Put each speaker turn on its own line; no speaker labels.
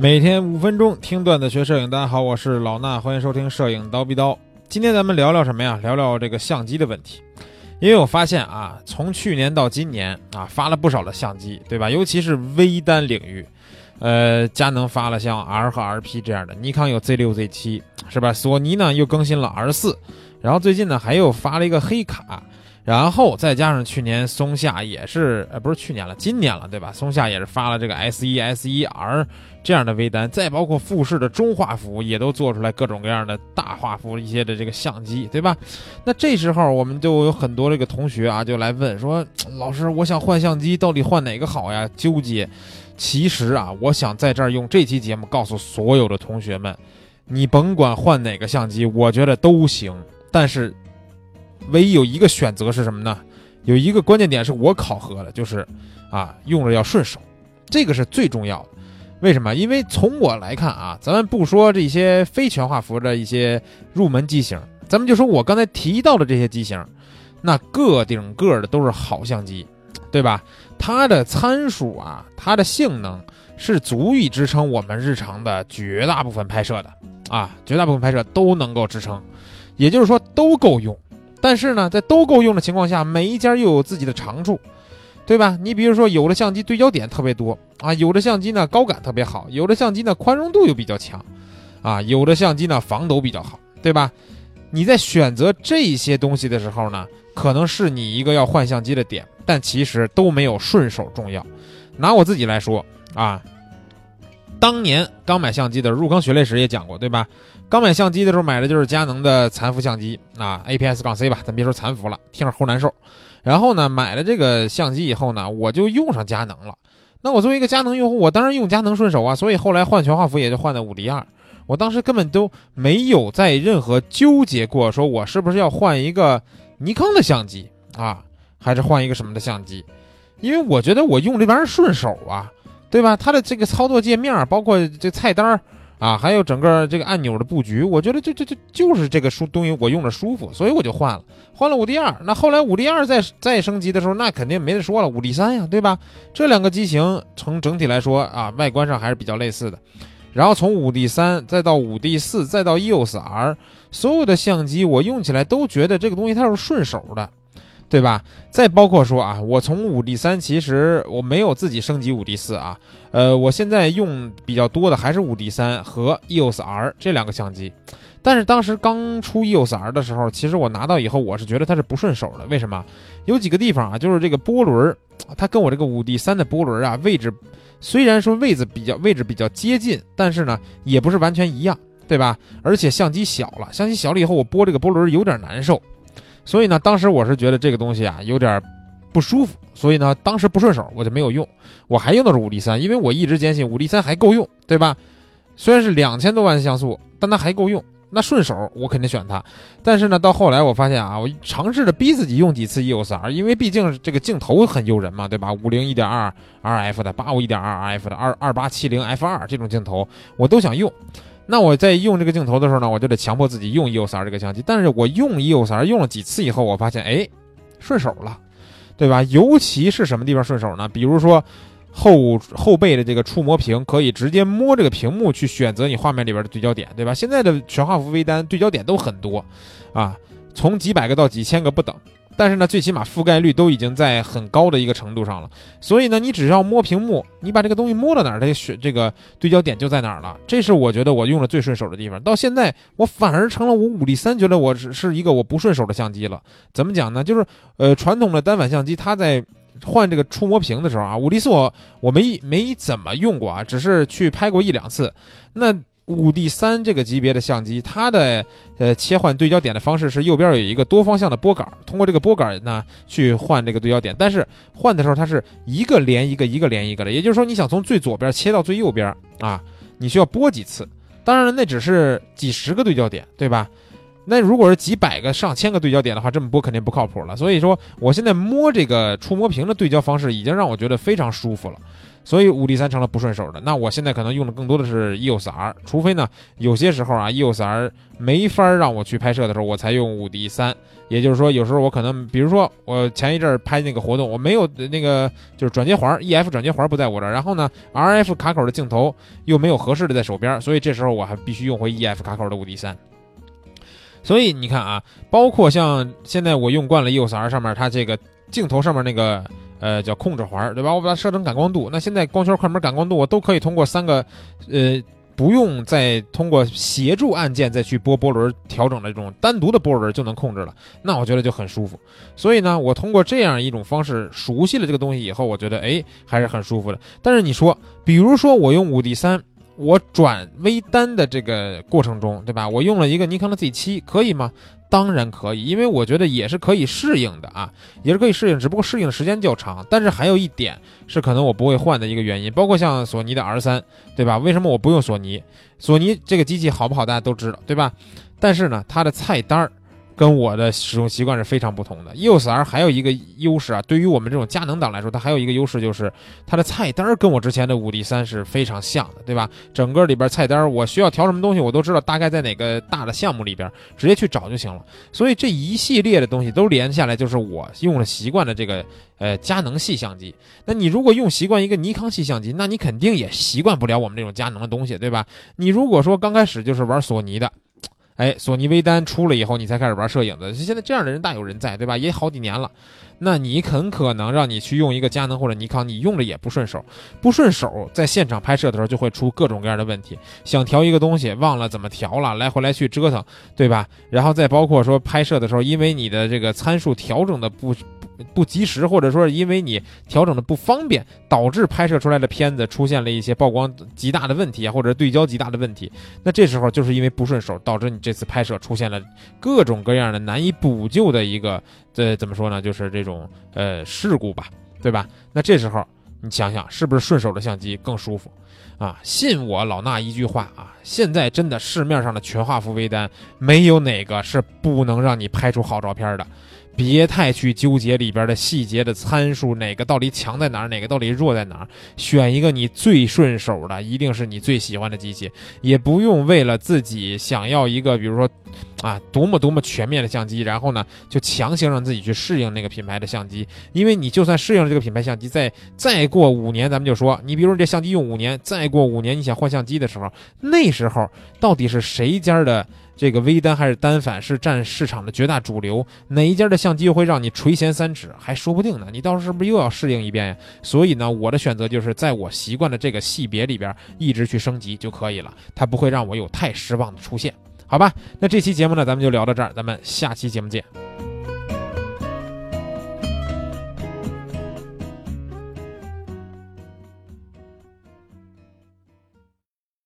每天五分钟听段子学摄影，大家好，我是老衲，欢迎收听摄影刀逼刀。今天咱们聊聊什么呀？聊聊这个相机的问题。因为我发现啊，从去年到今年啊，发了不少的相机，对吧？尤其是微单领域，呃，佳能发了像 R 和 RP 这样的，尼康有 Z 六、Z 七，是吧？索尼呢又更新了 R 四，然后最近呢还又发了一个黑卡。然后再加上去年松下也是，呃，不是去年了，今年了，对吧？松下也是发了这个 S 一、S 一 R 这样的微单，再包括富士的中画幅也都做出来各种各样的大画幅一些的这个相机，对吧？那这时候我们就有很多这个同学啊，就来问说，老师，我想换相机，到底换哪个好呀？纠结。其实啊，我想在这儿用这期节目告诉所有的同学们，你甭管换哪个相机，我觉得都行，但是。唯一有一个选择是什么呢？有一个关键点是我考核的，就是啊，用着要顺手，这个是最重要的。为什么？因为从我来看啊，咱们不说这些非全画幅的一些入门机型，咱们就说我刚才提到的这些机型，那个顶个的都是好相机，对吧？它的参数啊，它的性能是足以支撑我们日常的绝大部分拍摄的啊，绝大部分拍摄都能够支撑，也就是说都够用。但是呢，在都够用的情况下，每一家又有自己的长处，对吧？你比如说，有的相机对焦点特别多啊，有的相机呢高感特别好，有的相机呢宽容度又比较强，啊，有的相机呢防抖比较好，对吧？你在选择这些东西的时候呢，可能是你一个要换相机的点，但其实都没有顺手重要。拿我自己来说啊，当年刚买相机的入坑血泪史也讲过，对吧？刚买相机的时候买的就是佳能的残幅相机啊，APS 杠 C 吧，咱别说残幅了，听着齁难受。然后呢，买了这个相机以后呢，我就用上佳能了。那我作为一个佳能用户，我当然用佳能顺手啊，所以后来换全画幅也就换的五 D 二。我当时根本都没有在任何纠结过，说我是不是要换一个尼康的相机啊，还是换一个什么的相机？因为我觉得我用这玩意儿顺手啊，对吧？它的这个操作界面，包括这菜单儿。啊，还有整个这个按钮的布局，我觉得这这这就是这个舒东西我用着舒服，所以我就换了，换了五 D 二。那后来五 D 二再再升级的时候，那肯定没得说了，五 D 三呀，对吧？这两个机型从整体来说啊，外观上还是比较类似的。然后从五 D 三再到五 D 四再到 EOS R，所有的相机我用起来都觉得这个东西它是顺手的。对吧？再包括说啊，我从五 D 三，其实我没有自己升级五 D 四啊。呃，我现在用比较多的还是五 D 三和 EOS R 这两个相机。但是当时刚出 EOS R 的时候，其实我拿到以后，我是觉得它是不顺手的。为什么？有几个地方啊，就是这个波轮，它跟我这个五 D 三的波轮啊位置，虽然说位置比较位置比较接近，但是呢，也不是完全一样，对吧？而且相机小了，相机小了以后，我拨这个波轮有点难受。所以呢，当时我是觉得这个东西啊有点不舒服，所以呢，当时不顺手，我就没有用。我还用的是五 D 三，因为我一直坚信五 D 三还够用，对吧？虽然是两千多万像素，但它还够用，那顺手我肯定选它。但是呢，到后来我发现啊，我尝试着逼自己用几次 EOS R，因为毕竟这个镜头很诱人嘛，对吧？五零一点二 RF 的，八五一点二 RF 的，二二八七零 F 二这种镜头我都想用。那我在用这个镜头的时候呢，我就得强迫自己用 EOS R 这个相机。但是我用 EOS R 用了几次以后，我发现，哎，顺手了，对吧？尤其是什么地方顺手呢？比如说后后背的这个触摸屏，可以直接摸这个屏幕去选择你画面里边的对焦点，对吧？现在的全画幅微单对焦点都很多，啊，从几百个到几千个不等。但是呢，最起码覆盖率都已经在很高的一个程度上了，所以呢，你只要摸屏幕，你把这个东西摸到哪儿，它选这个对焦点就在哪儿了。这是我觉得我用的最顺手的地方。到现在，我反而成了我五 D 三觉得我是是一个我不顺手的相机了。怎么讲呢？就是呃，传统的单反相机，它在换这个触摸屏的时候啊，五 D 四我我没没怎么用过啊，只是去拍过一两次。那五 D 三这个级别的相机，它的呃切换对焦点的方式是右边有一个多方向的拨杆，通过这个拨杆呢去换这个对焦点。但是换的时候它是一个连一个，一个连一个的，也就是说你想从最左边切到最右边啊，你需要拨几次。当然，那只是几十个对焦点，对吧？那如果是几百个、上千个对焦点的话，这么拨肯定不靠谱了。所以说，我现在摸这个触摸屏的对焦方式已经让我觉得非常舒服了。所以五 D 三成了不顺手的。那我现在可能用的更多的是 EOS R，除非呢有些时候啊 EOS R 没法让我去拍摄的时候，我才用五 D 三。也就是说，有时候我可能，比如说我前一阵拍那个活动，我没有那个就是转接环，EF 转接环不在我这儿，然后呢 RF 卡口的镜头又没有合适的在手边，所以这时候我还必须用回 EF 卡口的五 D 三。所以你看啊，包括像现在我用惯了 EOS R 上面它这个镜头上面那个呃叫控制环，对吧？我把它设成感光度，那现在光圈、快门、感光度我都可以通过三个呃。不用再通过协助按键再去拨波轮调整的这种单独的波轮就能控制了，那我觉得就很舒服。所以呢，我通过这样一种方式熟悉了这个东西以后，我觉得哎还是很舒服的。但是你说，比如说我用五 D 三，我转微单的这个过程中，对吧？我用了一个尼康的 Z 七，可以吗？当然可以，因为我觉得也是可以适应的啊，也是可以适应，只不过适应的时间较长。但是还有一点是可能我不会换的一个原因，包括像索尼的 R 三，对吧？为什么我不用索尼？索尼这个机器好不好，大家都知道，对吧？但是呢，它的菜单儿。跟我的使用习惯是非常不同的。EOS R 还有一个优势啊，对于我们这种佳能党来说，它还有一个优势就是它的菜单跟我之前的五 D 三是非常像的，对吧？整个里边菜单我需要调什么东西，我都知道大概在哪个大的项目里边，直接去找就行了。所以这一系列的东西都连下来，就是我用了习惯的这个呃佳能系相机。那你如果用习惯一个尼康系相机，那你肯定也习惯不了我们这种佳能的东西，对吧？你如果说刚开始就是玩索尼的。哎，索尼微单出了以后，你才开始玩摄影的。现在这样的人大有人在，对吧？也好几年了，那你很可能让你去用一个佳能或者尼康，你用着也不顺手，不顺手，在现场拍摄的时候就会出各种各样的问题。想调一个东西，忘了怎么调了，来回来去折腾，对吧？然后再包括说拍摄的时候，因为你的这个参数调整的不。不及时，或者说因为你调整的不方便，导致拍摄出来的片子出现了一些曝光极大的问题啊，或者对焦极大的问题。那这时候就是因为不顺手，导致你这次拍摄出现了各种各样的难以补救的一个，呃，怎么说呢？就是这种呃事故吧，对吧？那这时候你想想，是不是顺手的相机更舒服啊？信我老衲一句话啊，现在真的市面上的全画幅微单，没有哪个是不能让你拍出好照片的。别太去纠结里边的细节的参数，哪个到底强在哪儿，哪个到底弱在哪儿？选一个你最顺手的，一定是你最喜欢的机器。也不用为了自己想要一个，比如说，啊，多么多么全面的相机，然后呢，就强行让自己去适应那个品牌的相机。因为你就算适应了这个品牌相机，再再过五年，咱们就说，你比如说这相机用五年，再过五年你想换相机的时候，那时候到底是谁家的？这个微单还是单反是占市场的绝大主流，哪一家的相机会让你垂涎三尺，还说不定呢。你到时候是不是又要适应一遍呀？所以呢，我的选择就是在我习惯的这个系别里边一直去升级就可以了，它不会让我有太失望的出现，好吧？那这期节目呢，咱们就聊到这儿，咱们下期节目见。